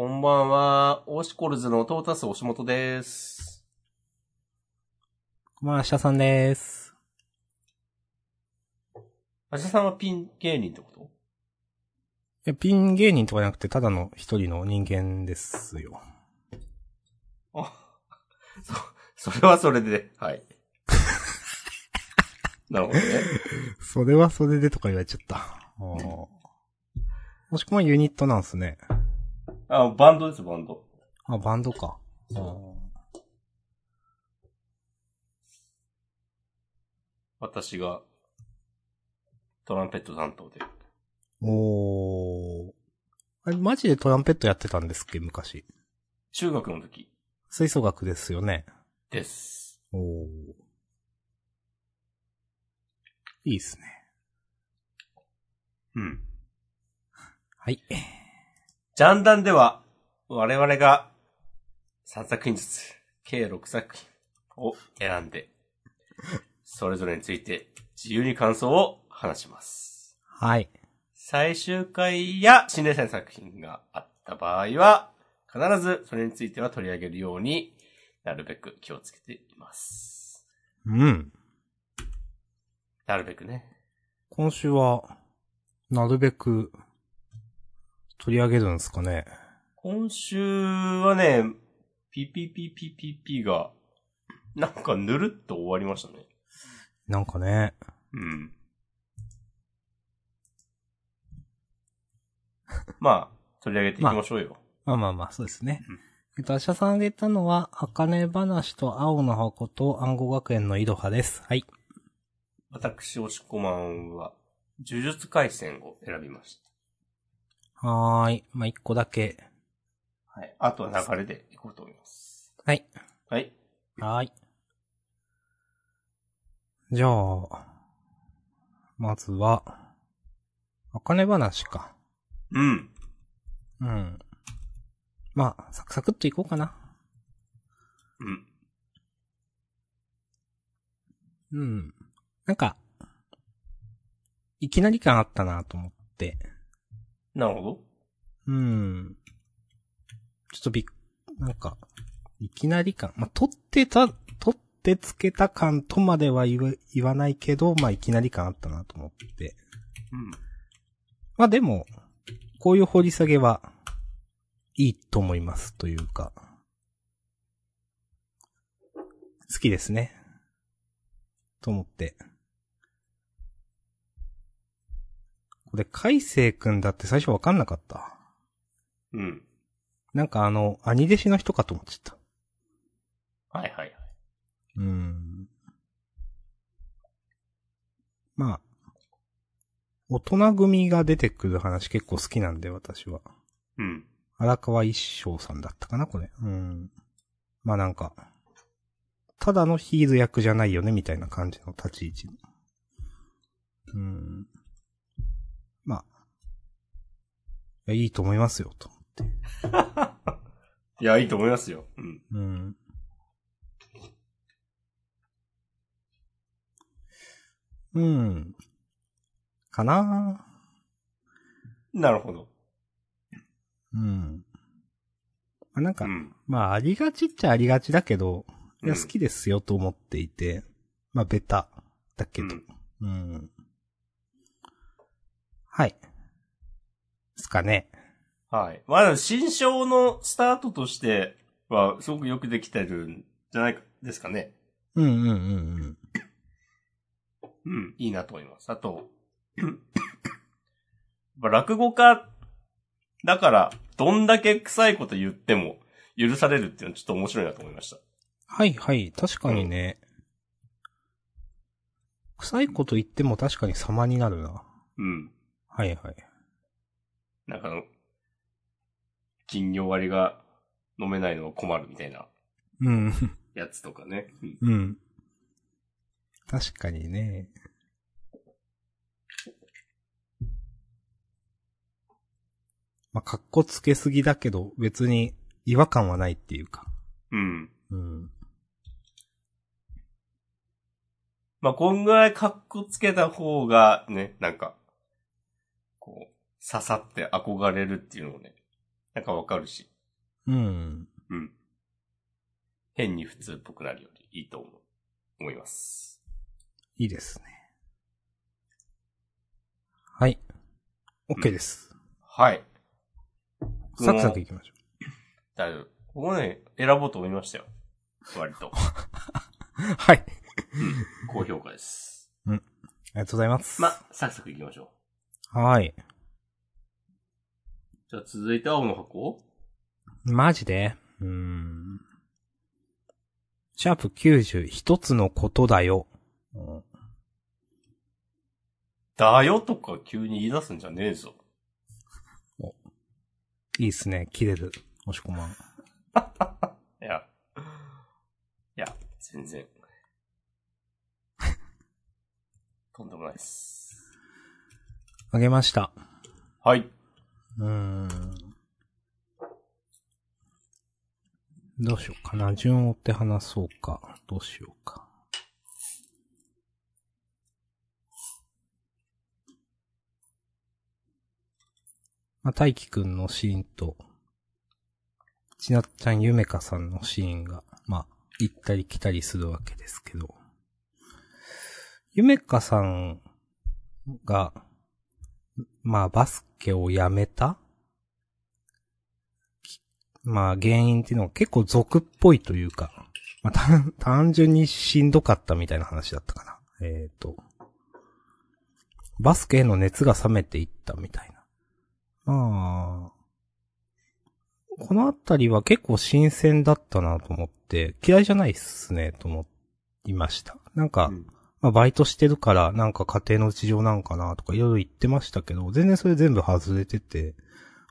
こんばんは、オーシコルズのトータス押本です。こんばんは、シャさんです。あしさんはピン芸人ってこと？いや、ピン芸人とかじゃなくて、ただの一人の人間ですよ。あ、そ、それはそれで、はい。なるほどね。それはそれでとか言われちゃった。もしくはユニットなんすね。あ、バンドです、バンド。あ、バンドか。あー私が、トランペット担当で。おー。あれ、マジでトランペットやってたんですっけ、昔。中学の時吹奏楽ですよね。です。おー。いいっすね。うん。はい。ジャンダンでは、我々が3作品ずつ、計6作品を選んで、それぞれについて自由に感想を話します。はい。最終回や新連載の作品があった場合は、必ずそれについては取り上げるようになるべく気をつけています。うん。なるべくね。今週は、なるべく、取り上げるんですかね？今週はね、PPPPPP が、なんかぬるっと終わりましたね。なんかね。うん。まあ、取り上げていきましょうよ。まあまあまあ、そうですねうん。えっと、アシャさんが言ったのは、あかね話と青の箱と暗号学園の井戸派です。はい。私、おしこまんは、呪術回戦を選びましはーい。まあ、一個だけ。た。はい。あとは流れでいこうと思います。はい。はい。はーい。じゃあ、まずは、あかね話か。うん。うん。まあ、サクサクっといこうかな。うん。うん。なんか、いきなり感あったなと思って。なるほど。うん。ちょっとびっ、なんか、いきなり感。まあ、取ってた、取ってつけた感とまでは言わ言わないけど、まあ、いきなり感あったなと思って。うん。まあでも、こういう掘り下げは、いいと思いますというか、好きですね。と思って。これ、海星くんだって最初わかんなかった。うん。なんかあの、兄弟子の人かと思っちゃった。はいはいはい。うーん。まあ、大人組が出てくる話結構好きなんで、私は。うん。荒川一生さんだったかな、これ。うん。まあなんか、ただのヒール役じゃないよね、みたいな感じの立ち位置の。うん。まあ。いや、いいと思いますよ、と思って。いや、いいと思いますよ。うん。うん。うん。かななるほど。うん。まあ、なんか、うん。まあ、ありがちっちゃありがちだけど、いや、うん好きですよと思っていて、まあ、ベタだけど、うんうん。はい。ですかね。はい。まあ、新章のスタートとしては、すごくよくできてるんじゃないかですかね。うんうんうんうん。うん。いいなと思います。あと、落語家だから、どんだけ臭いこと言っても許されるっていうのはちょっと面白いなと思いました。はいはい、確かにね。臭いこと言っても確かに様になるな。うん。はいはい。なんかあの、金魚割りが飲めないのは困るみたいなうん。やつとかね。うんうん。確かにね。まあ、格好つけすぎだけど、別に違和感はないっていうか。うん。うん。まあ、こんぐらいカッコつけた方がね、なんか、刺さって憧れるっていうのをね、なんかわかるし。うん。うん。変に普通っぽくなるよりいいと思う。思います。いいですね。はい。OK です。はい。サクサクいきましょだいぶ。ここね、選ぼうと思いましたよ。割と。う。はい。うん。高評価です。ありがとうございます。ま、サクサクいきましょう。はい。じゃあ続いて青の箱？マジで？うーん。シャープ90、一つのことだよ。うんだよとか急に言い出すんじゃねえぞ。いいっすね。切れる。もしこまん。いや。いや、全然。とんでもないです。あげました。はい。うん。どうしようかな。順を追って話そうか。どうしようか。まあ、大輝くんのシーンと、ちなっちゃんゆめかさんのシーンが、まあ、行ったり来たりするわけですけど、ゆめかさんが、まあ、バスケをやめた？まあ、原因っていうのは結構俗っぽいというか、まあ、単純にしんどかったみたいな話だったかな。えっ、と、バスケへの熱が冷めていったみたいな。まあ、このあたりは結構新鮮だったなと思って、嫌いじゃないっすね、と思いました。なんか、うんまあ、バイトしてるから、なんか家庭の事情なんかなとかいろいろ言ってましたけど、全然それ全部外れてて、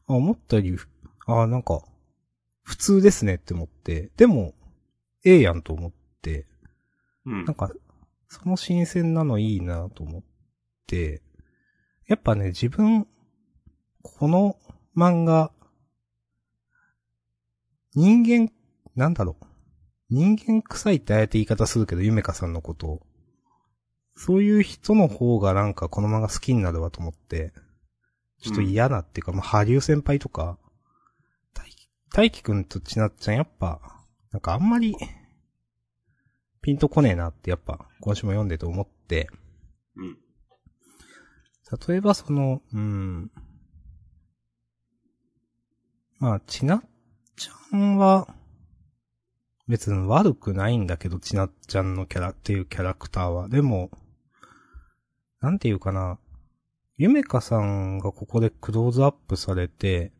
あ思ったより、あなんか、普通ですねって思って、でも、ええやんと思って、うんなん。か、その新鮮なのいいなと思って、やっぱね、自分、この漫画、人間、なんだろう。人間臭いってああやって言い方するけど、ゆめかさんのことを。そういう人の方がなんかこの漫画好きになるわと思って、ちょっと嫌なっていうか、まあ、ハリュー先輩とか、大輝くんとちなっちゃんやっぱ、なんかあんまり、ピンとこねえなってやっぱ、今週も読んでて思って、うん。例えばその、うん。まあ、ちなっちゃんは、別に悪くないんだけど、ちなっちゃんのキャラっていうキャラクターは。でも、なんていうかな。ゆめかさんがここでクローズアップされて、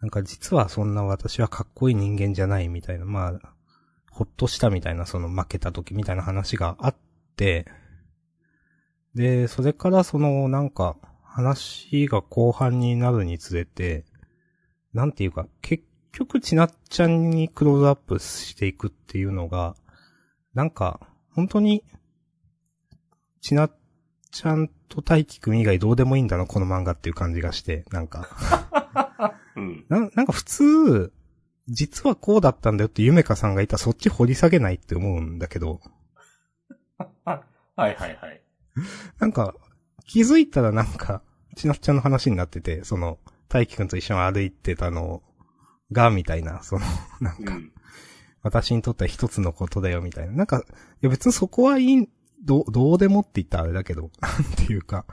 なんか実はそんな私はかっこいい人間じゃないみたいな、まあ、ほっとしたみたいな、その負けた時みたいな話があって、で、それからその、なんか、話が後半になるにつれて、なんていうか、結局ちなっちゃんにクローズアップしていくっていうのが、なんか、本当に、ちなっちゃんと大輝くん以外どうでもいいんだな、この漫画っていう感じがして、なんか。うん。な、なんか普通、実はこうだったんだよってゆめかさんがいたらそっち掘り下げないって思うんだけど、はいはいはい。なんか、気づいたらなんか、ちなっちゃんの話になってて、その、大輝くんと一緒に歩いてたのが、みたいな、その、なんか、うん。私にとっては一つのことだよ、みたいな。なんか、いや別にそこはいい、どう、どうでもって言ったらあれだけど、なんていうか、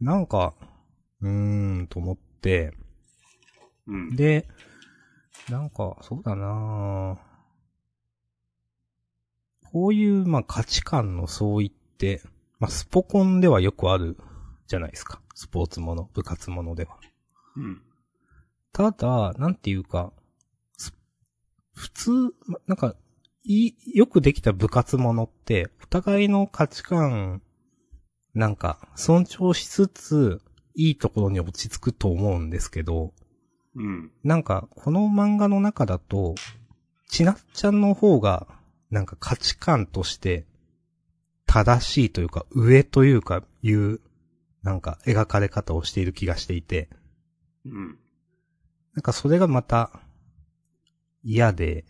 なんか、うーん、と思って、うん。で、なんか、そうだなぁこういう、まあ、価値観の相違って、まあ、スポコンではよくあるじゃないですか。スポーツもの、部活ものでは。うん。ただ、なんていうか、す普通、まなんか、いい、よくできた部活ものって、お互いの価値観、なんか、尊重しつつ、いいところに落ち着くと思うんですけど、うん。なんか、この漫画の中だと、ちなっちゃんの方が、なんか価値観として、正しいというか、上というか、いう、なんか描かれ方をしている気がしていて、うん。なんかそれがまた、嫌で、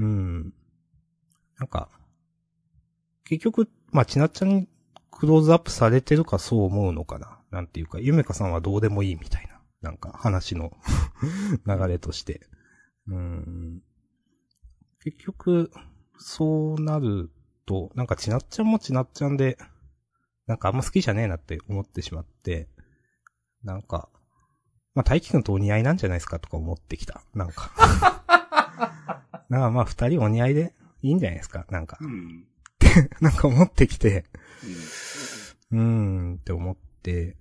うん。なんか、結局、まあ、ちなっちゃんにクローズアップされてるかそう思うのかな？なんていうか、ゆめかさんはどうでもいいみたいな。なんか話の 流れとして。うん。結局、そうなると、なんかちなっちゃんもちなっちゃんで、なんかあんま好きじゃねえなって思ってしまって、なんか、まあ、大輝くんとお似合いなんじゃないですかとか思ってきた。なんか。なんかまあ二人お似合いでいいんじゃないですか。なんかう。ん。なんか思ってきて、うんうーんって思って、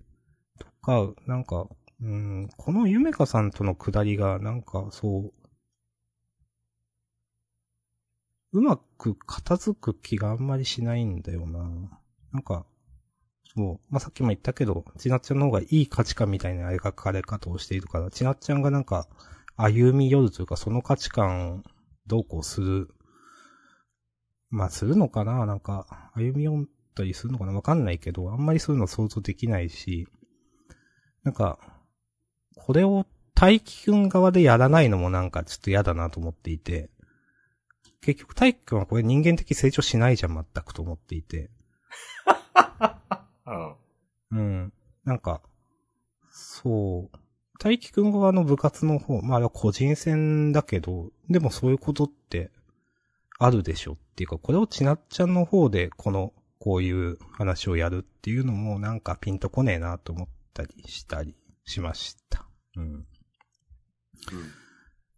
とか、なんか、うん、このゆめかさんとのくだりが、なんかそう、うまく片付く気があんまりしないんだよな。なんか、そう、まあ、さっきも言ったけど、ちなっちゃんの方がいい価値観みたいな描かれ方をしているから、ちなっちゃんがなんか、歩み寄るというか、その価値観をどうこうする、まあ、するのかな？なんか、歩み寄ったりするのかな？わかんないけど、あんまりそういうの想像できないし、なんか、これを大輝くん側でやらないのもなんかちょっと嫌だなと思っていて、結局大輝くんはこれ人間的成長しないじゃん、全くと思っていて。うん。うん。なんか、そう。大輝くん側の部活の方、まああれは個人戦だけど、でもそういうことってあるでしょっていうか、これをちなっちゃんの方でこの、こういう話をやるっていうのもなんかピンとこねえなと思ったりしたりしました。うん。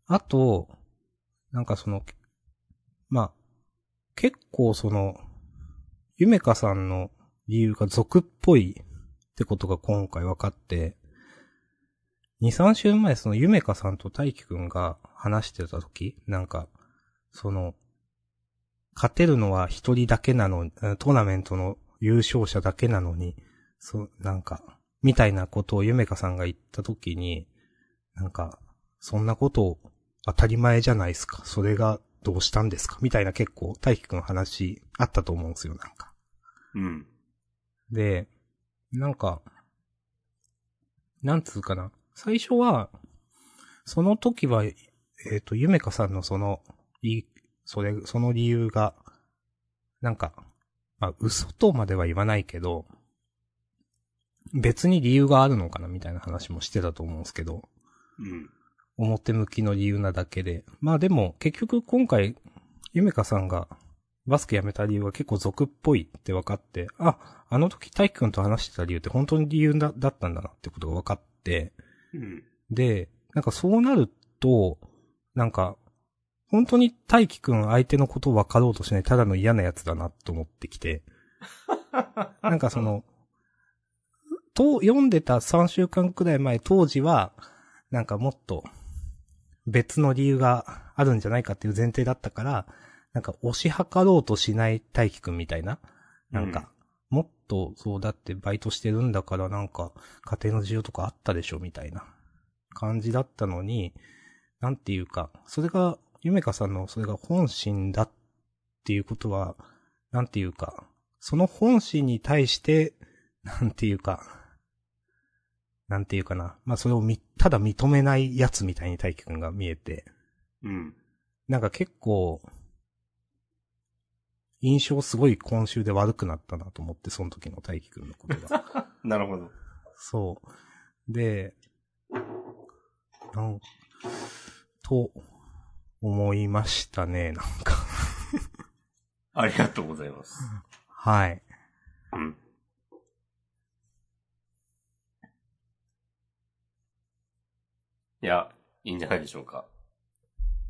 あと、なんかその、まあ、結構その、ゆめかさんの理由が俗っぽいってことが今回分かって、2、3週前そのゆめかさんと大輝くんが話してた時、なんか、その、勝てるのは一人だけなの、トーナメントの優勝者だけなのに、そう、なんか、みたいなことをゆめかさんが言った時に、なんか、そんなこと当たり前じゃないですか。それがどうしたんですか？みたいな結構大輝くんの話あったと思うんですよ、なんか。うん。で、なんか、なんつうかな。最初は、その時は、えっ、と、ゆめかさんのその、い、それ、その理由が、なんか、まあ、嘘とまでは言わないけど、別に理由があるのかなみたいな話もしてたと思うんですけど、うん。表向きの理由なだけで。まあでも、結局今回、ゆめかさんがバスケ辞めた理由は結構俗っぽいって分かって、あ、あの時大輝くんと話してた理由って本当に理由だだったんだなってことが分かって、うん。で、なんかそうなると、なんか、本当に大輝くん相手のことを分かろうとしないただの嫌なやつだなと思ってきて、なんかその、と、読んでた3週間くらい前、当時は、なんかもっと、別の理由があるんじゃないかっていう前提だったから、なんか押し量ろうとしない大輝くんみたいな、なんか、と、そうだってバイトしてるんだからなんか、家庭の需要とかあったでしょみたいな感じだったのに、なんていうか、それが、ゆめかさんのそれが本心だっていうことは、なんていうか、その本心に対して、なんていうか、なんていうかな。まあ、それをみ、ただ認めないやつみたいに大輝くんが見えて、うん。なんか結構、印象すごい今週で悪くなったなと思って、その時の大輝くんのことが。なるほど。そう。で、なん、と、思いましたね、なんか。ありがとうございます。はい。うん。いや、いいんじゃないでしょうか。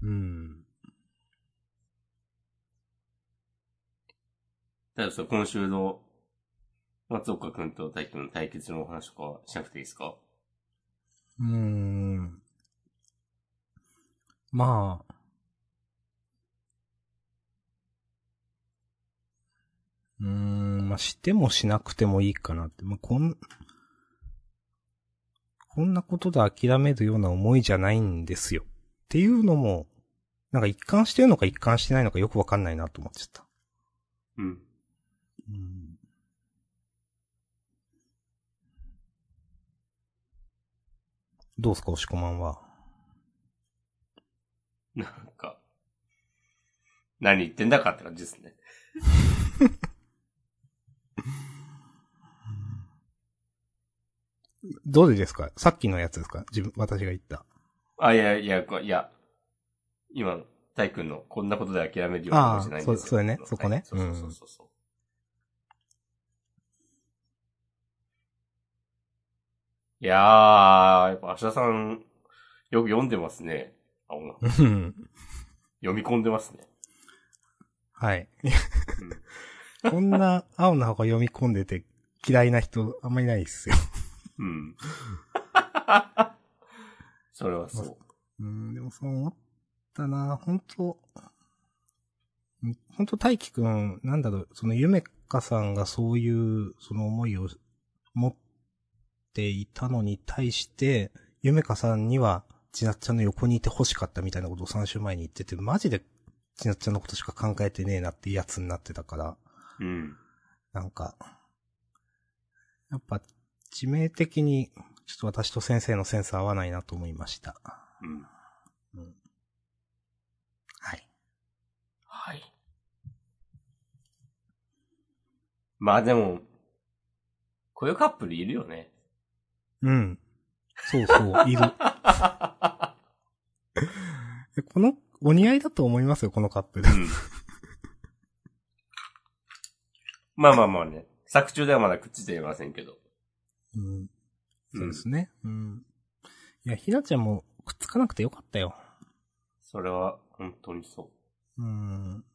うん。ただ、そう、今週の、松岡くんと大輝くんの対決のお話とかはしなくていいですか？うーん。まあ。うーん、まあ、してもしなくてもいいかなって。まあ、こん、こんなことで諦めるような思いじゃないんですよ。っていうのも、なんか一貫してるのか一貫してないのかよくわかんないなと思っちゃった。うん。うん。どうすか、押し込まんは？なんか、何言ってんだかって感じですね。どれですか？さっきのやつですか？自分、私が言った。あ、いやいや、こいや、今の、大君のこんなことで諦めるような話じゃないんですよ。あーそうそれねそこねはいそうそうそうそうそう。いやー、やっぱ、芦田さん、よく読んでますね。読み込んでますね。はい。こんな青の箱読み込んでて嫌いな人あんまりないっすよ。うん。それはそう。うん、でもそう思ったな本当ん本当大輝くん、なんだろう、そのゆめかさんがそういう、その思いを持っていたのに対して、ゆめかさんには、ちなっちゃんの横にいて欲しかったみたいなことを3週前に言ってて、マジでちなっちゃんのことしか考えてねえなってやつになってたから、うん。なんか、やっぱ、致命的に、ちょっと私と先生のセンス合わないなと思いました。うん。はい。はい。まあでも、こういうカップルいるよね。うん。そうそう、いる。えこの、お似合いだと思いますよ、このカップルう。ん。まあまあまあね。作中ではまだくっついていませんけど。うん。そうですね。ね。うん。いや、ひなちゃんもくっつかなくてよかったよ。それは本当にそう。うん。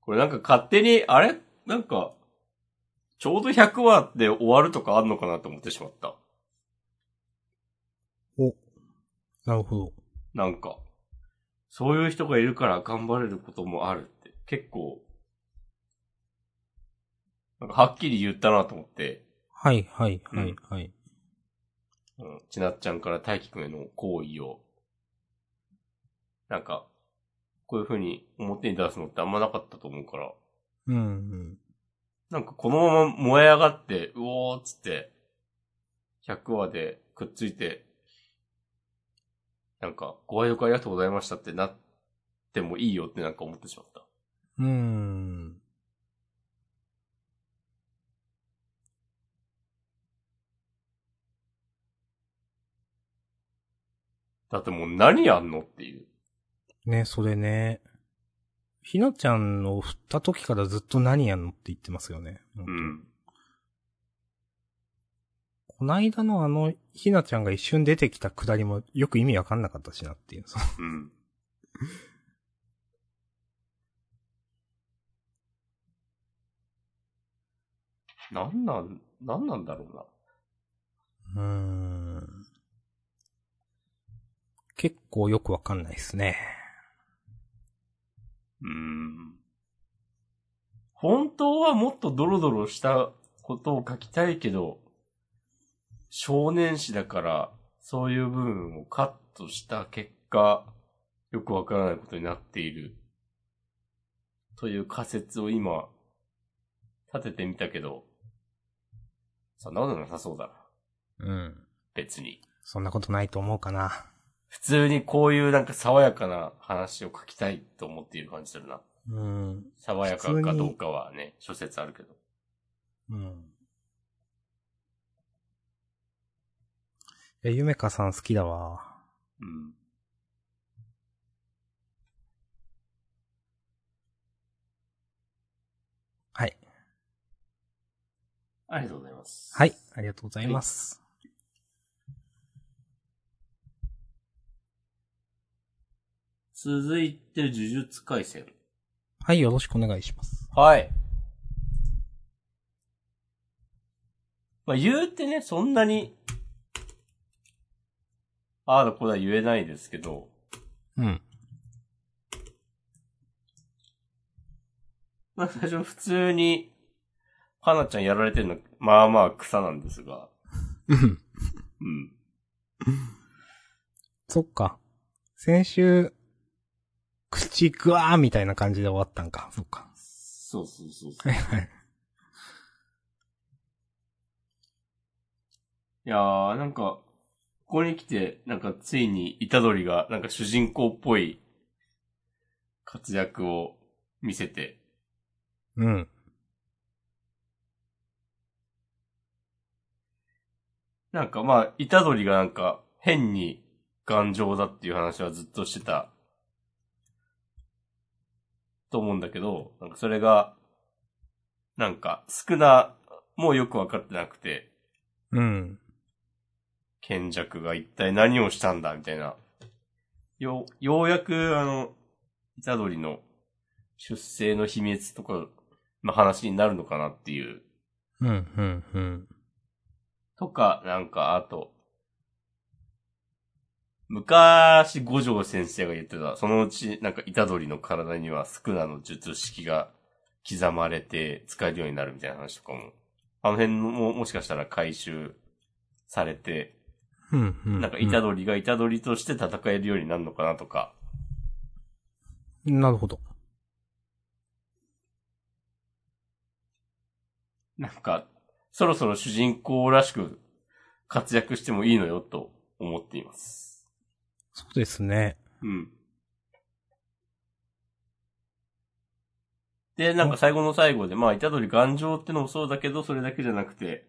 これなんか勝手に、あれ？なんか、ちょうど100話で終わるとかあんのかなと思ってしまった。お。なるほど。なんか、そういう人がいるから頑張れることもあるって、結構、なんかはっきり言ったなと思って、はい、はい、はいうん、はい。うん、ちなっちゃんから大輝くんへの行為を、なんか、こういう風に表に出すのってあんまなかったと思うから、うん、うん。なんかこのまま燃え上がって、うおーっつって、100話でくっついて、なんか、ご愛読ありがとうございましたってなってもいいよってなんか思ってしまった。うーん。だってもう何やんのっていう。ね、それね。ひなちゃんを振った時からずっと何やんのって言ってますよね。うん。こないだのあの、ひなちゃんが一瞬出てきたくだりもよく意味わかんなかったしなっていう。うん。なんなん、なんなんだろうな。うーん。結構よくわかんないですね。うーん。本当はもっとドロドロしたことを書きたいけど、少年誌だから、そういう部分をカットした結果、よくわからないことになっている。という仮説を今、立ててみたけど、そんなことなさそうだな。うん。別に。そんなことないと思うかな。普通にこういうなんか爽やかな話を書きたいと思っている感じするな。うん。爽やかかどうかはね、諸説あるけど。うん。いや、ゆめかさん好きだわ。うん。はい。ありがとうございます。はい。ありがとうございます。続いて、呪術回戦。はい、よろしくお願いします。はい。まあ、言うてね、そんなに、ああだこだ言えないですけど、うん。まあ、最初普通に、かなちゃんやられてるの、まあまあ草なんですが、うん。うん。そっか。先週、口ぐわーみたいな感じで終わったんか。そっか。そうそうそうそう。はいはい。いやー、なんか、ここに来て、なんかついに、虎杖が、なんか主人公っぽい活躍を見せて、うん。なんかまあ、虎杖がなんか変に頑丈だっていう話はずっとしてたと思うんだけど、なんかそれが、なんか少な、もうよくわかってなくて、うん。賢弱が一体何をしたんだみたいな。よ、ようやくあの、虎杖の出生の秘密とかの話になるのかなっていううん、うん、うん。とか、なんか、あと、昔、五条先生が言ってた、そのうち、なんか、虎杖の体には、スクナの術式が刻まれて使えるようになるみたいな話とかも、あの辺も、もしかしたら回収されて。なんか、虎杖が虎杖として戦えるようになるのかなとか、なるほど。なんか、そろそろ主人公らしく活躍してもいいのよと思っています。そうですね。うん。で、なんか最後の最後で、まあ、虎杖頑丈ってのもそうだけど、それだけじゃなくて、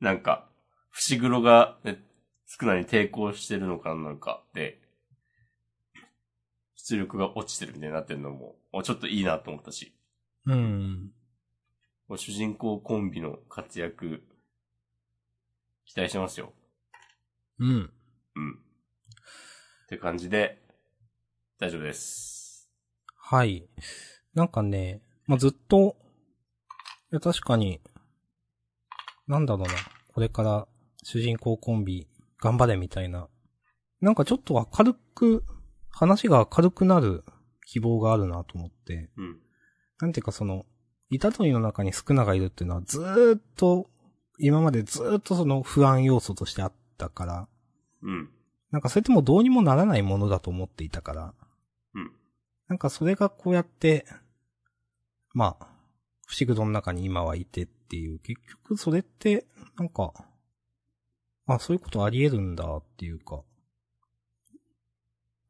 なんか、伏黒が、ね、少なに抵抗してるのかなんかで、出力が落ちてるみたいになってるのも、おちょっといいなと思ったし、うん。もう主人公コンビの活躍、期待してますよ。うん。うん。って感じで、大丈夫です。はい。なんかね、まあ、ずっと、いや、確かに、なんだろうな、これから主人公コンビ頑張れみたいな。なんかちょっと明るく、話が明るくなる希望があるなと思って。うん。なんていうかその、虎杖の中にスクナがいるっていうのはずーっと、今までずーっとその不安要素としてあったから、うん。なんかそれってもうどうにもならないものだと思っていたから、うん。なんかそれがこうやって、まあ、不思議の中に今はいてっていう、結局それって、なんか、あ、そういうことあり得るんだっていうか、こ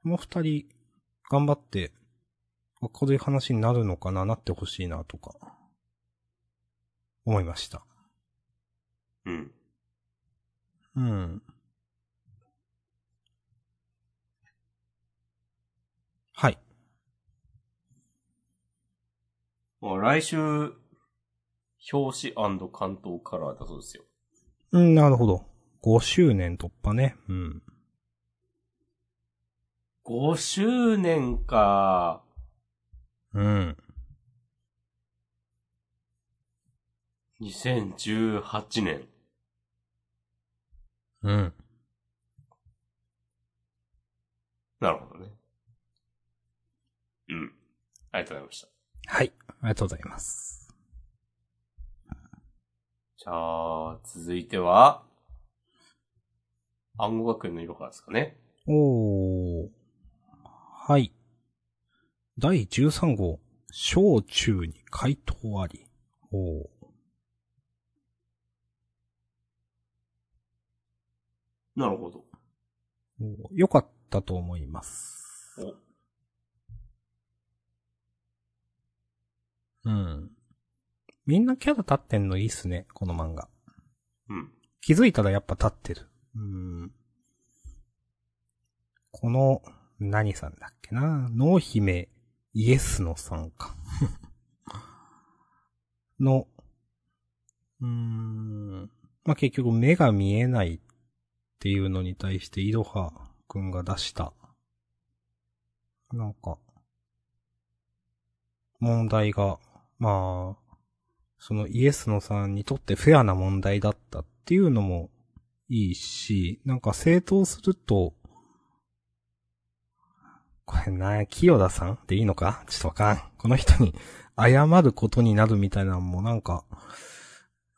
の二人、頑張って、明るい話になるのかな、なってほしいなとか、思いました。うん。うん。はい。まあ、来週、表紙関東カラーだそうですよ。うん、なるほど。5周年突破ね。うん。5周年か。うん。2018年。うん。なるほどね。うん。ありがとうございました。はい。ありがとうございます。じゃあ、続いては、暗号学園の色からですかね。おー。はい。第13号、小中に回答あり。おー。なるほど。よかったと思います。お、うん。みんなキャラ立ってんのいいっすね、この漫画。うん。気づいたらやっぱ立ってる。うん。この、何さんだっけな？濃姫イエスのさんか。の、うーん。まあ、結局目が見えないっていうのに対してイロハくんが出した、なんか、問題が、まあ、そのイエスのさんにとってフェアな問題だったっていうのもいいし、なんか正当すると、これな、清田さんでいいのか？ちょっとわかん。この人に謝ることになるみたいなのもなんか、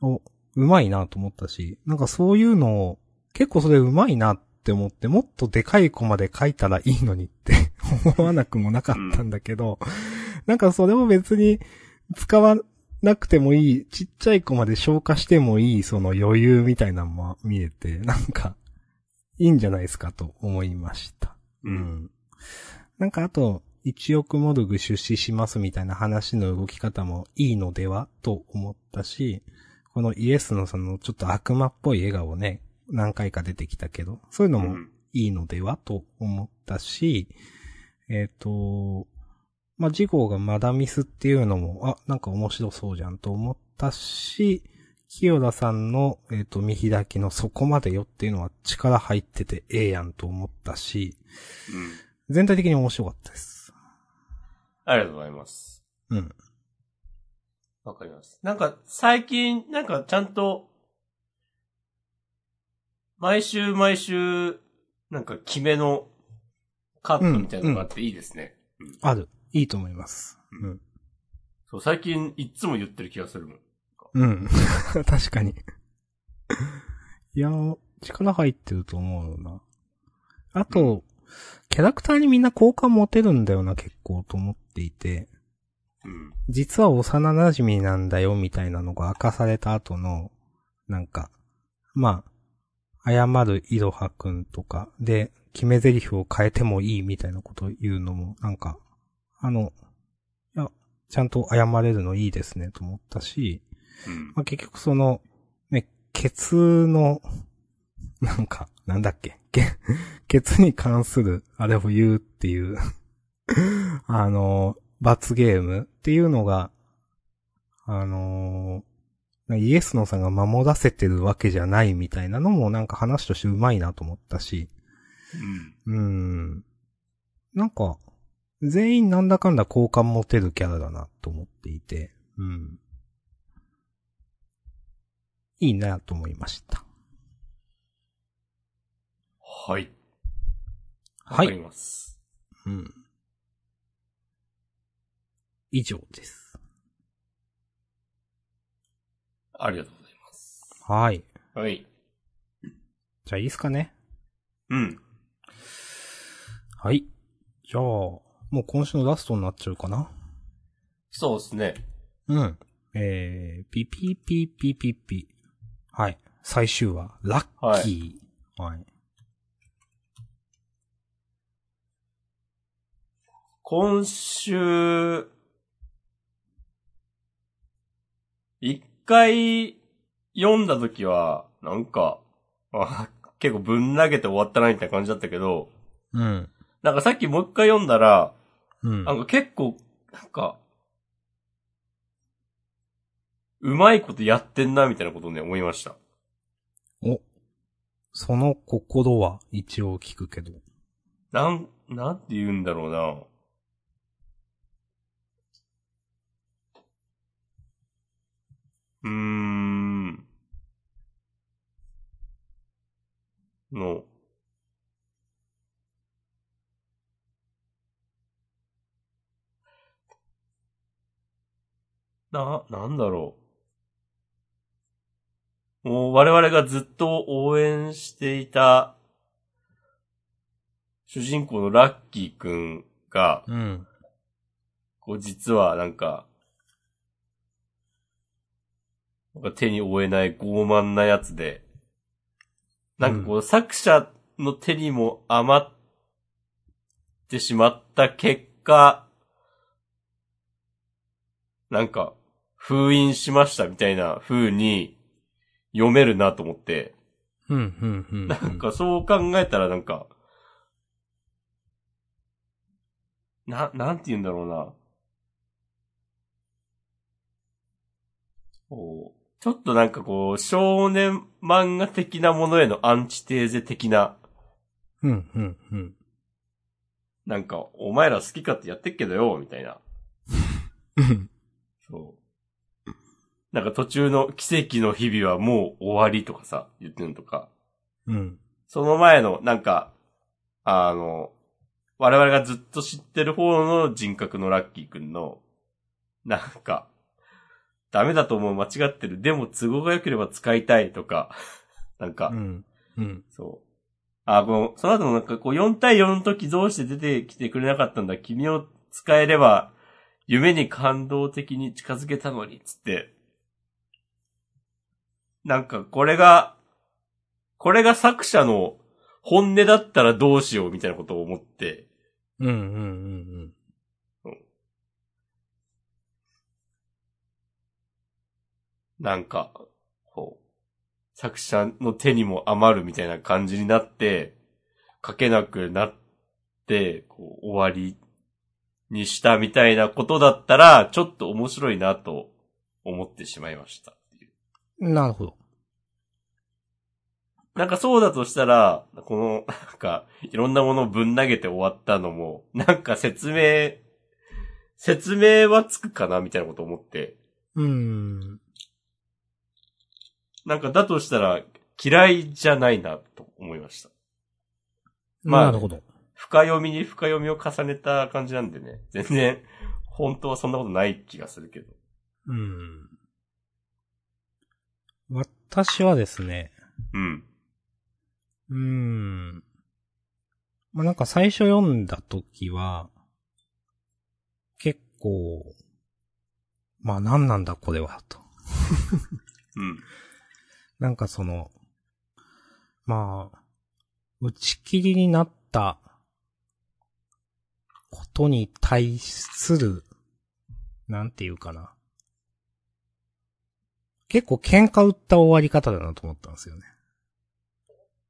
お、うまいなと思ったし、なんかそういうのを、結構それうまいなって思って、もっとでかいコマで書いたらいいのにって 思わなくもなかったんだけど、なんかそれも別に使わなくてもいい、ちっちゃいコマで消化してもいい、その余裕みたいなのも見えて、なんか、いいんじゃないですかと思いました。うん。なんかあと、1億モルグ出資しますみたいな話の動き方もいいのではと思ったし、このイエスのそのちょっと悪魔っぽい笑顔ね、何回か出てきたけど、そういうのもうんいいのではと思ったし、えっ、と、まあ、次号がマダミスっていうのも、あ、なんか面白そうじゃんと思ったし、清田さんの、えっ、と、見開きのそこまでよっていうのは力入っててええやんと思ったし、うん。全体的に面白かったです。ありがとうございます。うん。わかります。なんか、最近、なんかちゃんと、毎週毎週、なんか、決めのカットみたいなのがあっていいですね。うんある。いいと思います。うん。そう、最近、いっつも言ってる気がするもん。うん。確かに。いやー、力入ってると思うよな。あと、キャラクターにみんな好感持てるんだよな、結構と思っていて。うん。実は幼馴染なんだよ、みたいなのが明かされた後の、なんか、まあ、謝るいろはくんとか、で、決め台詞を変えてもいいみたいなことを言うのも、なんか、あの、いや、ちゃんと謝れるのいいですね、と思ったし、うん。まあ、結局その、ね、ケツの、なんか、なんだっけ、ケケツに関する、あれを言うっていう、あの、罰ゲームっていうのが、あのイエスのさんが守らせてるわけじゃないみたいなのもなんか話としてうまいなと思ったし、うん。うーん。なんか、全員なんだかんだ好感持てるキャラだなと思っていて、うん。いいなと思いました。はい。わはい。かります。うん。以上です。ありがとうございます。はい。はい。じゃあいいっすかね。うん。はい。じゃあ、もう今週のラストになっちゃうかな？そうですね。うん。えー、ピピピピピピ。はい。最終話、ラッキー。はい。今週、一回読んだ時は、なんか、あ結構ぶん投げて終わったなみたいな感じだったけど、うん。なんかさっきもう一回読んだら、うん。なんか結構、なんか、うまいことやってんなみたいなことをね、思いました。お。その心は一応聞くけど。なん、なんて言うんだろうな。うーん。の。な、なんだろう。もう我々がずっと応援していた主人公のラッキーくんが、うん。こう実はなんか、なんか手に負えない傲慢なやつで、なんかこう作者の手にも余ってしまった結果、なんか封印しましたみたいな風に読めるなと思って、うん、うん、うん。なんかそう考えたらなんか、な、なんて言うんだろうな。こう、ちょっとなんかこう、少年漫画的なものへのアンチテーゼ的な、うん、うん、うん。なんか、お前ら好き勝手やってっけどよ、みたいな。うん。そう。なんか途中の奇跡の日々はもう終わりとかさ、言ってるのとか。うん。その前の、なんか、あの、我々がずっと知ってる方の人格のラッキーくんの、なんか、ダメだと思う間違ってる。でも都合が良ければ使いたいとか、なんか、うん。うん。そう。あ、この、その後のなんかこう4対4の時どうして出てきてくれなかったんだ君を使えれば、夢に感動的に近づけたのに、つって。なんかこれが、これが作者の本音だったらどうしようみたいなことを思って、うん、うん、うん、なんか、作者の手にも余るみたいな感じになって、書けなくなって、こう終わりにしたみたいなことだったら、ちょっと面白いなと思ってしまいました。なるほど。なんかそうだとしたら、この、なんか、いろんなものをぶん投げて終わったのも、なんか説明、説明はつくかなみたいなこと思って。うーん。なんかだとしたら、嫌いじゃないなと思いました。まあなるほど。深読みに深読みを重ねた感じなんでね。全然、本当はそんなことない気がするけど。うん。私はですね、うん。うーん。まあ、なんか最初読んだ時は、結構、まあ何なんだこれは、と。うん。なんかその、まあ、打ち切りになったことに対する、なんていうかな。結構喧嘩売った終わり方だなと思ったんですよね。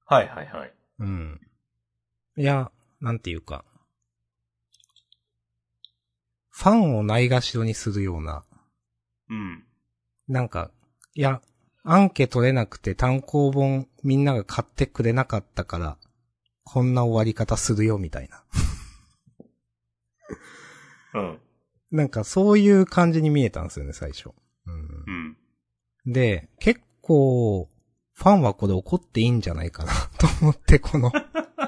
はいはいはい。うん。いや、なんていうか。ファンをないがしろにするような、うん。なんか、いや、アンケ取れなくて単行本みんなが買ってくれなかったから、こんな終わり方するよみたいな。うん。なんかそういう感じに見えたんですよね、最初。うん。うん、で、結構、ファンはこれ怒っていいんじゃないかな と思って、この、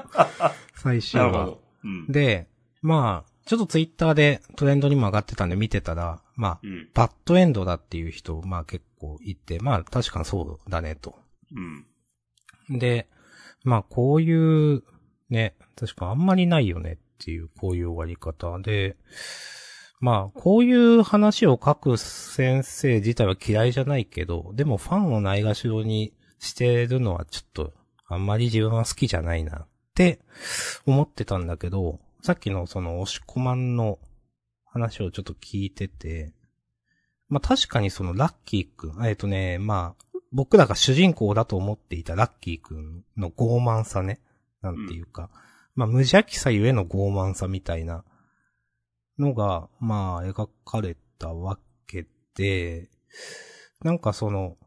最終話。うん。で、まあ、ちょっとツイッターでトレンドにも上がってたんで見てたら、まあ、うん。バッドエンドだっていう人、まあ結構いて、まあ確かにそうだねと。うん。で、まあこういう、ね、確かあんまりないよねっていう、こういう終わり方で、まあこういう話を書く先生自体は嫌いじゃないけど、でもファンをないがしろにしてるのはちょっと、あんまり自分は好きじゃないなって思ってたんだけど、さっきのその押し込まんの話をちょっと聞いてて、まあ確かにそのラッキーくん、えっとね、まあ、僕らが主人公だと思っていたラッキーくんの傲慢さね。なんていうか。まあ無邪気さゆえの傲慢さみたいなのが、まあ描かれたわけで、なんかその、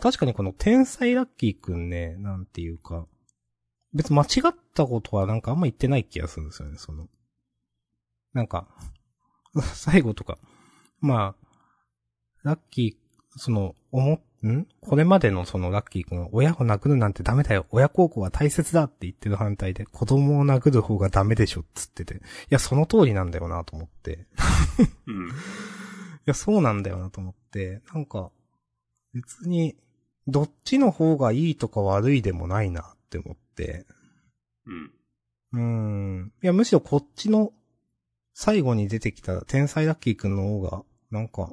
確かにこの天才ラッキーくんね、なんていうか、別に間違ったことはなんかあんま言ってない気がするんですよね、その。なんか、最後とか、まあ、ラッキー、その、思っ、ん？これまでのそのラッキー君、親を殴るなんてダメだよ。親孝行は大切だって言ってる反対で、子供を殴る方がダメでしょっつってて。いや、その通りなんだよなと思って。うん。いや、そうなんだよなと思って。なんか、別に、どっちの方がいいとか悪いでもないなって思って。うん。うーん。いや、むしろこっちの、最後に出てきた天才ラッキーくんの方が、なんか、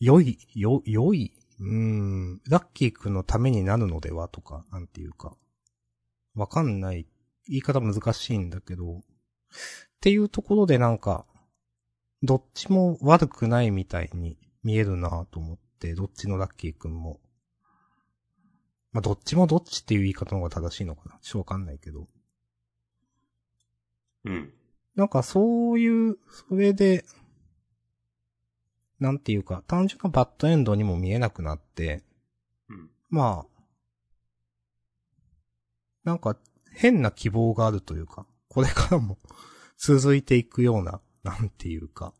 良い、よ、良い、うーん、ラッキーくんのためになるのではとか、なんていうか、わかんない、言い方難しいんだけど、っていうところでなんか、どっちも悪くないみたいに見えるなと思って、どっちのラッキーくんも。まあ、どっちもどっちっていう言い方の方が正しいのかなちょっとわかんないけど。うん。なんかそういう、それで、なんていうか、単純なバッドエンドにも見えなくなって、うん。まあ、なんか変な希望があるというか、これからも 続いていくような、なんていうか、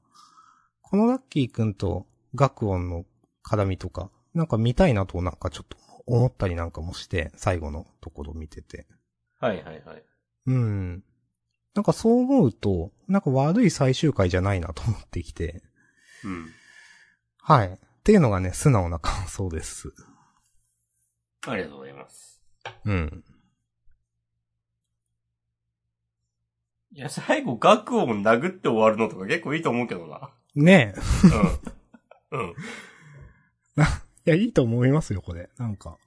このラッキーくんと学音の絡みとか、なんか見たいなとなんかちょっと思ったりなんかもして、最後のところ見てて。はいはいはい。うん。なんかそう思うと、なんか悪い最終回じゃないなと思ってきて。うん。はい。っていうのがね、素直な感想です。ありがとうございます。うん。いや、最後、学を殴って終わるのとか結構いいと思うけどな。ねうん。うん。え。いや、いいと思いますよ、これ。なんか。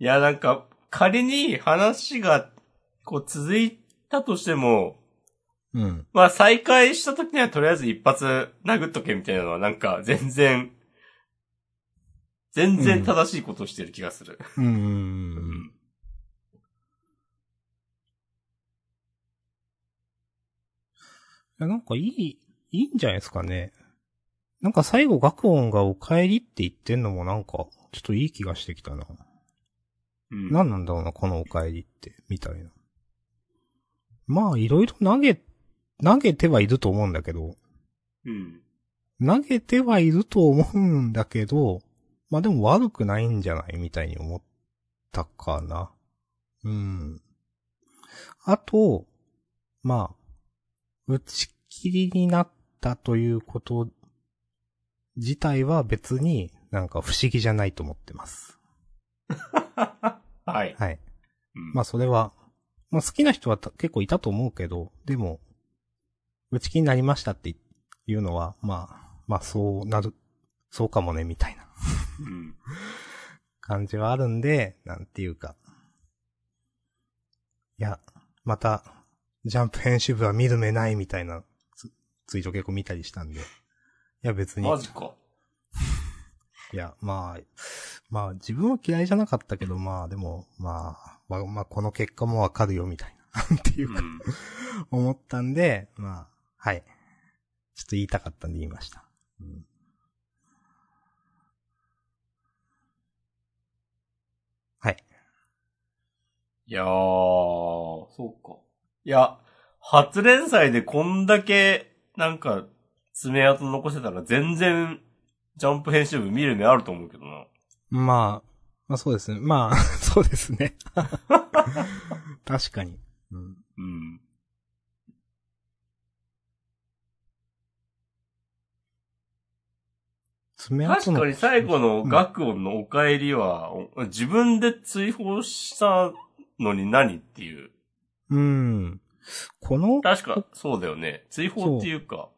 いや、なんか、仮に話が、こう続いたとしても、うん。まあ再開した時にはとりあえず一発殴っとけみたいなのはなんか全然、全然正しいことをしてる気がする。うんうんうん。いや、なんかいい、いいんじゃないですかね。なんか最後学音がお帰りって言ってんのもなんか、ちょっといい気がしてきたな。うん。何なんだろうな、このお帰りって、みたいな。まあ、いろいろ投げ、投げてはいると思うんだけど、うん。投げてはいると思うんだけど、まあでも悪くないんじゃないみたいに思ったかな。うん。あと、まあ、打ち切りになったということ自体は別になんか不思議じゃないと思ってます。はい。はい。うんまあそれは、まあ好きな人はた結構いたと思うけど、でも、打ち切りになりましたっていうのは、まあ、まあそうなる、そうかもね、みたいなうん。感じはあるんで、なんていうか。いや、また、ジャンプ編集部は見る目ないみたいなツツイート結構見たりしたんで。いや別に。マジか。いや、まあ、まあ自分は嫌いじゃなかったけど、まあでも、まあ、まあ、まあこの結果もわかるよみたいな。なんていうか、うん。思ったんで、まあ、はい。ちょっと言いたかったんで言いました。うん、はい。いやー、そうか。いや、初連載でこんだけ、なんか、爪痕残せたら全然、ジャンプ編集部見る目あると思うけどな。まあ、まあそうですね。まあ、そうですね。確かに。うん。うん。爪痕の確かに最後の学音のお帰りは、お自分で追放したのに何っていう。うん。この、確か、そうだよね。追放っていうか。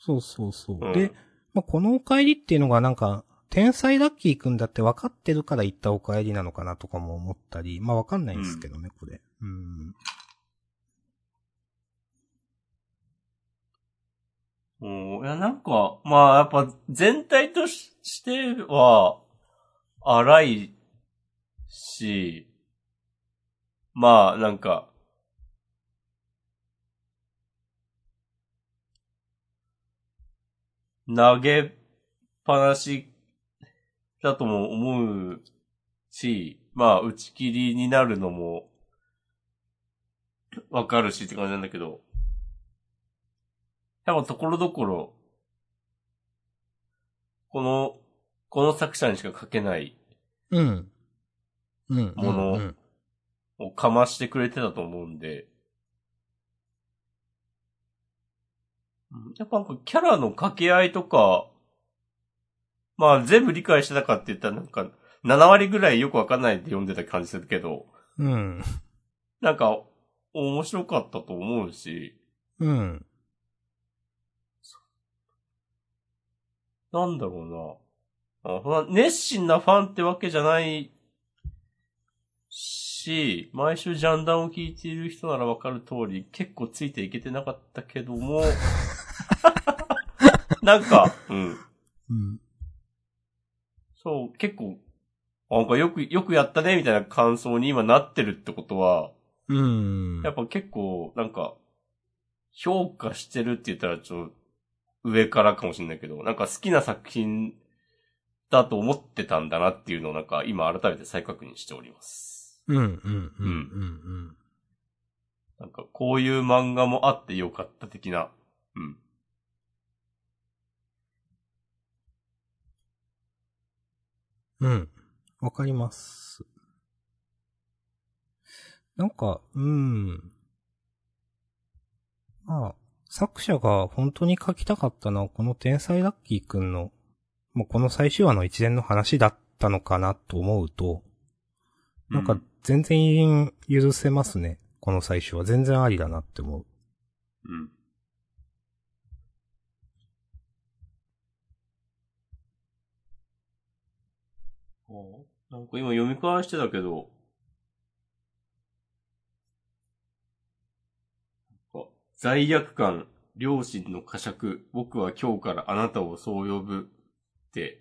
そうそうそう。うんで、まあ、このお帰りっていうのがなんか、天才ラッキーくんだって分かってるから言ったお帰りなのかなとかも思ったり、まあ分かんないんですけどね、これ。うん。うん、いや、なんか、まあ、やっぱ、全体とししては、荒いし、まあ、なんか、投げっぱなしだとも思うし、まあ、打ち切りになるのも、わかるしって感じなんだけど、やっぱところどころ、この、この作者にしか書けないうん。うん。ものうんをかましてくれてたと思うんで、うんやっぱなんかキャラの掛け合いとか、まあ全部理解してたかって言ったらなんか7割ぐらいよくわかんないで読んでた感じするけど、うん。なんか面白かったと思うし、うん。なんだろうな。あそんな熱心なファンってわけじゃないし、毎週ジャンダンを聞いている人ならわかる通り、結構ついていけてなかったけども、なんか、うん。うん。そう、結構、なんかよく、よくやったね、みたいな感想に今なってるってことは、うん。やっぱ結構、なんか、評価してるって言ったらちょっと上からかもしれないけど、なんか好きな作品だと思ってたんだなっていうのをなんか今改めて再確認しております。うん。うん。うん。うん。なんかこういう漫画もあってよかった的な。うん。うん。わかります。なんか、うん。まあ、作者が本当に書きたかったのは、この天才ラッキーくんの、もうこの最終話の一連の話だったのかなと思うと、なんか全然許せますね。この最終話。全然ありだなって思う。うん。おなんか今読み返してたけど、罪悪感、両親の呵責、僕は今日からあなたをそう呼ぶって、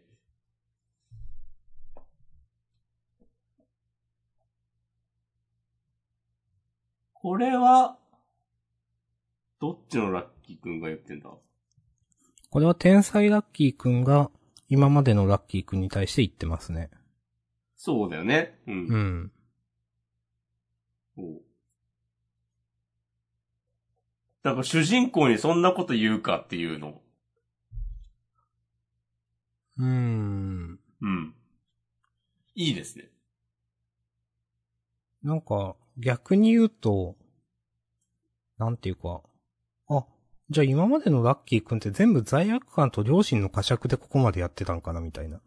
これは、どっちのラッキーくんが言ってんだ？これは天才ラッキーくんが今までのラッキーくんに対して言ってますね。そうだよね。うん。うん。おうだから主人公にそんなこと言うかっていうの。うーん。うん。いいですね。なんか、逆に言うと、なんていうか、あ、じゃあ今までのラッキーくんって全部罪悪感と両親の呵責でここまでやってたんかなみたいな。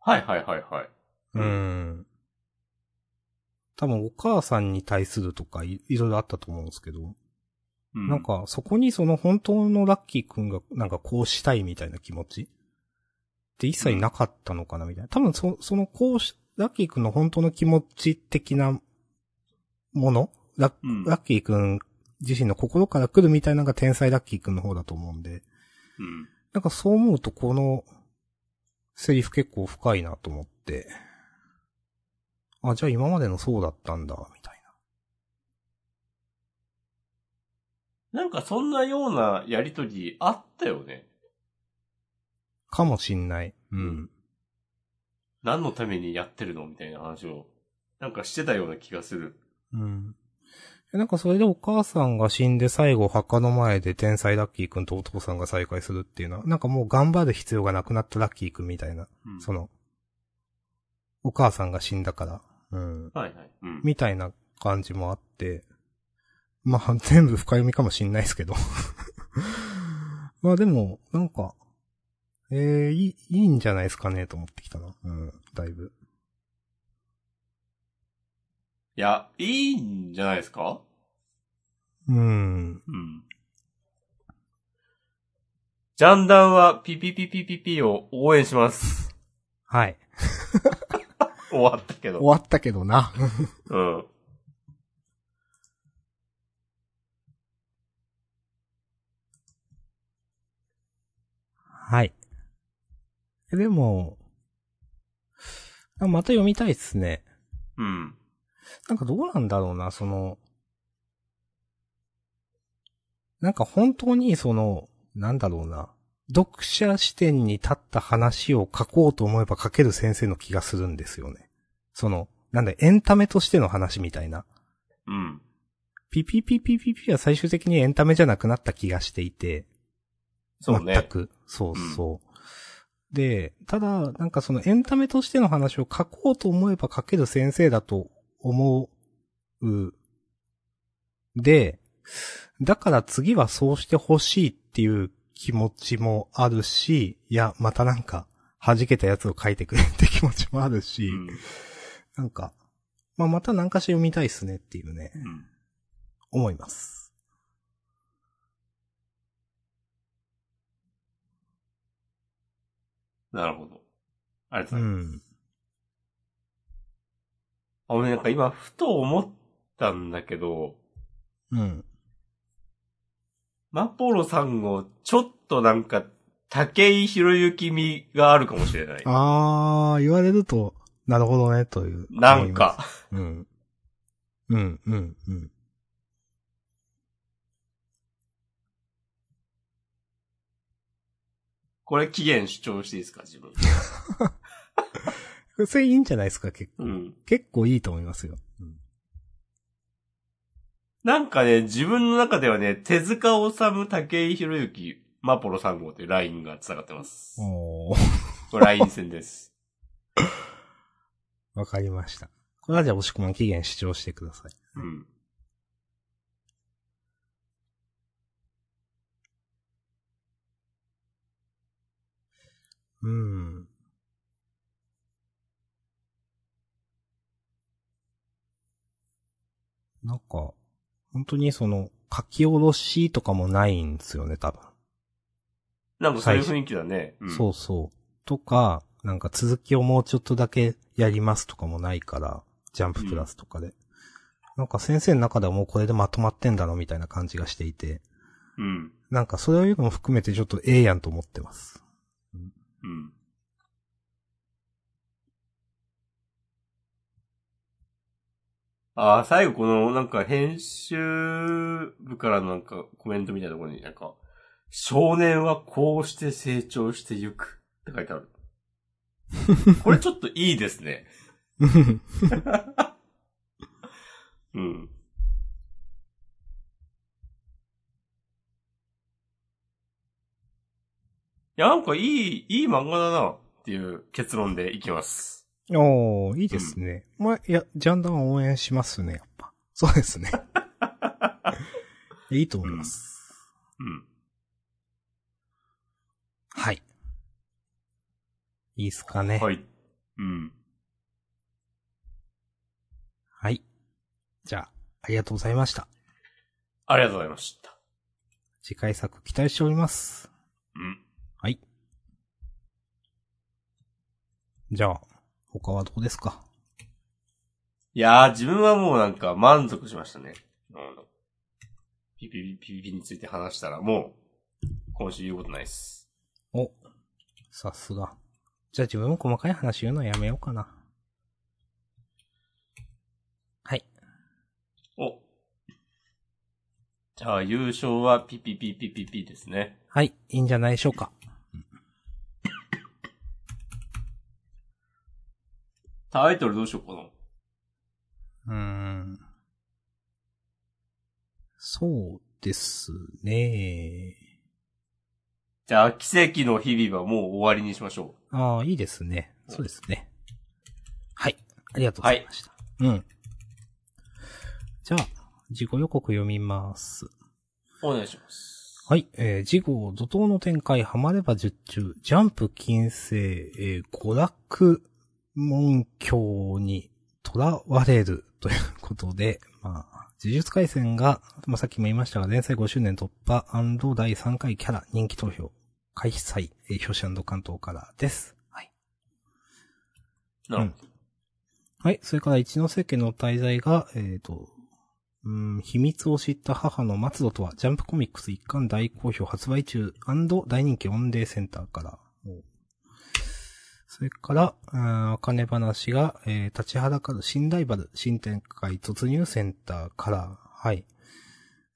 はいはいはいはい。うーん。多分お母さんに対するとかいいろいろあったと思うんですけど、うん、なん、かそこにその本当のラッキーくんがなんかこうしたいみたいな気持ちって一切なかったのかなみたいな。多分そ、そのこうし、ラッキーくんの本当の気持ち的なものラッうん。ラッキーくん自身の心から来るみたいなのが天才ラッキーくんの方だと思うんで、うん。なんかそう思うとこのセリフ結構深いなと思って、あ、じゃあ今までのそうだったんだ、みたいなんかそんなようなやりとりあったよね。な。かもしんない。うん。何のためにやってるのみたいな話を、なんかしてたような気がする。うん。えなんかそれでお母さんが死んで最後墓の前で天才ラッキーくんとお父さんが再会するっていうのは、なんかもう頑張る必要がなくなったラッキーくんみたいな、うん。その、お母さんが死んだから、うん。はいはい。うん。みたいな感じもあって、まあ全部深読みかもしんないですけど。まあでも、なんか、えー、いい、いいんじゃないですかねと思ってきたな。うん、だいぶ。いや、いいんじゃないですか？うん。うん。ジャンダンはピピピピピピを応援します。はい。終わったけど。終わったけどな。うん。はい。えでも、あまた読みたいっすね。うん。なんかどうなんだろうな、その、なんか本当にその、なんだろうな、読者視点に立った話を書こうと思えば書ける先生の気がするんですよね。その、なんだ、エンタメとしての話みたいな。うん。ピピピピピピは最終的にエンタメじゃなくなった気がしていて、そうね。全く。そうそう。で、ただ、なんかそのエンタメとしての話を書こうと思えば書ける先生だと思う。で、だから次はそうしてほしいっていう気持ちもあるし、いや、またなんか、弾けたやつを書いてくれって気持ちもあるし、うん。なんか、まあ、また何かしら読みたいっすねっていうね、うん。思います。なるほど。ありがとううございます。ん。あ、俺なんか今、ふと思ったんだけど、うん。マポロさんをちょっとなんか、竹井宏之味があるかもしれない。あー、言われると、なるほどね、という。なんか。うん。うん、うん、うん。これ期限主張していいですか自分。それいいんじゃないですか、結構。うん。結構いいと思いますよ。うん、なんかね、自分の中ではね、手塚治虫、竹井宏之、マポロ3号というラインが繋がってます。おー、ライン戦です。わかりました。これはじゃあ、押し込まん期限主張してください。うん。うん。なんか、本当にその、書き下ろしとかもないんですよね、多分。なんかそういう雰囲気だね。うん、そうそう。とか、なんか続きをもうちょっとだけやりますとかもないから、ジャンププラスとかで。なんか先生の中ではもうこれでまとまってんだろみたいな感じがしていて、うん。なんかそれを言うのも含めてちょっとええやんと思ってます。うん。ああ、最後この、なんか編集部からのなんかコメントみたいなところになんか、少年はこうして成長してゆくって書いてある。これちょっといいですね。うん。や、なんかいい、いい漫画だなっていう結論でいきます。おー、いいですね。まあ、いや、ジャンダンは応援しますね、やっぱ。そうですね。いいと思います。うん。はい。いいっすかね。はい。うん。はい。じゃあ、ありがとうございました。ありがとうございました。次回作期待しております。うん。はい。じゃあ、他はどうですか？いやー、自分はもうなんか満足しましたね。あの、ピピピピピについて話したらもう、今週言うことないっす。お、さすが。じゃあ自分も細かい話言うのはやめようかな。はい。お。じゃあ優勝はピピピピピピですね。はい、いいんじゃないでしょうか。タイトルどうしようかな。うーん。そうですね。じゃあ奇跡の日々はもう終わりにしましょああ、いいですね。そうですね。はい。ありがとうございました。うん。じゃあ、事後予告読みます。う。お願いします。はい。えー、事後、怒涛の展開、ハマれば十中、ジャンプ金星、えー、娯楽門教に囚われるということで、まあ、呪術回戦が、まあ、さっきも言いましたが、連載5周年突破第3回キャラ人気投票開催、えー、表紙関東からです。はい。なるほど。はい。それから一ノ瀬家の滞在が、えっ、と、うん、秘密を知った母の松戸とは、ジャンプコミックス一巻大好評発売中大人気オンデーセンターから。それから、うん、あかね話が、えー、立ちはだかる新ライバル、新展開突入センターから。はい。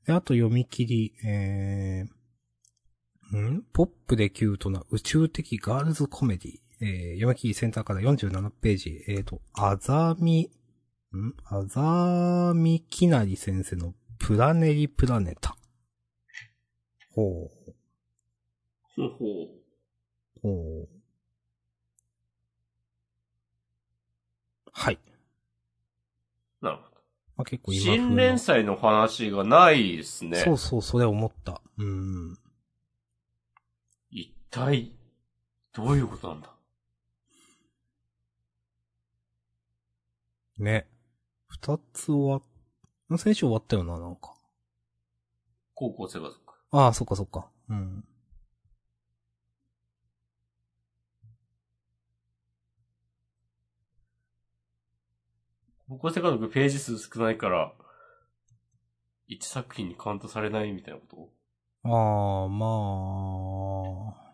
で、あと読み切り、えー、ん？ポップでキュートな宇宙的ガールズコメディ。えー、読み切りセンターから47ページ。えっ、ー、と、あざみ、ん？あざみきなり先生のプラネリプラネタ。ほう。ほうほう。ほう。はい。なるほど。まあ、結構新連載の話がないですね。そうそう、それ思った。うん。一体、どういうことなんだ？ね。二つ終わっ、先週終わったよな、なんか。高校生家族。ああ、そっかそっか。うん。高校生家族ページ数少ないから、一作品にカウントされないみたいなこああ、まあ。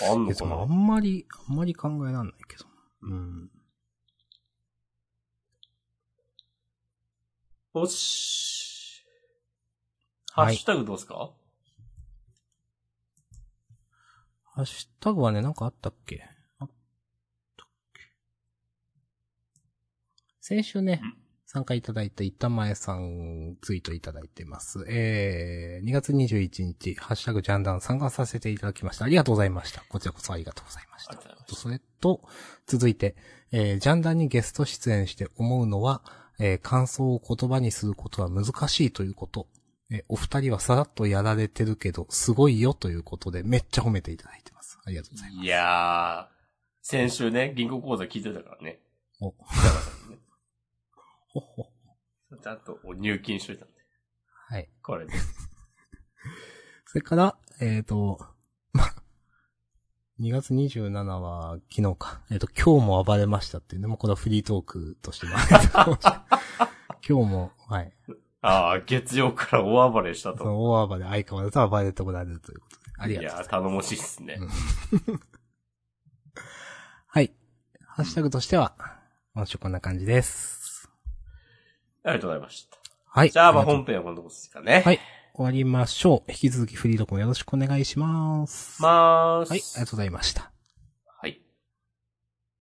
とあんのかな？あんまり、あんまり考えらんないけど。うん。よし。ハはいッシュタグどうすか、ハッシュタグはね、なんかあったっけあったっけ先週ねん、参加いただいた板前さんツイートいただいてます。えー、2月21日、ハッシュタグジャンダン参加させていただきました。ありがとうございました。こちらこそありがとうございましたとそれと、続いて、えー、ジャンダンにゲスト出演して思うのは、えー、感想を言葉にすることは難しいということ。えーお二人はさらっとやられてるけど、すごいよということで、めっちゃ褒めていただいてます。ありがとうございます。いやー、先週ね、銀行口座聞いてたからね。お、ほほ。ちゃんと入金しといたんで。はい。これで。それから、えっ、と、ま、2月27は昨日か。えっ、と、今日も暴れましたっていうね、もうこれはフリートークとしても 今日も、はい。ああ、月曜から大暴れしたそと。の大暴れ相変わらず暴れておられるということで。ありがとうございます。いやー、頼もしいっすね。はい。ハッシュタグとしては、今週こんな感じです。ありがとうございました。はい。じゃあ、まあ本編はこのとこですかね。はい。終わりましょう。引き続きフリードコもよろしくお願いします。まーす。はい、ありがとうございました。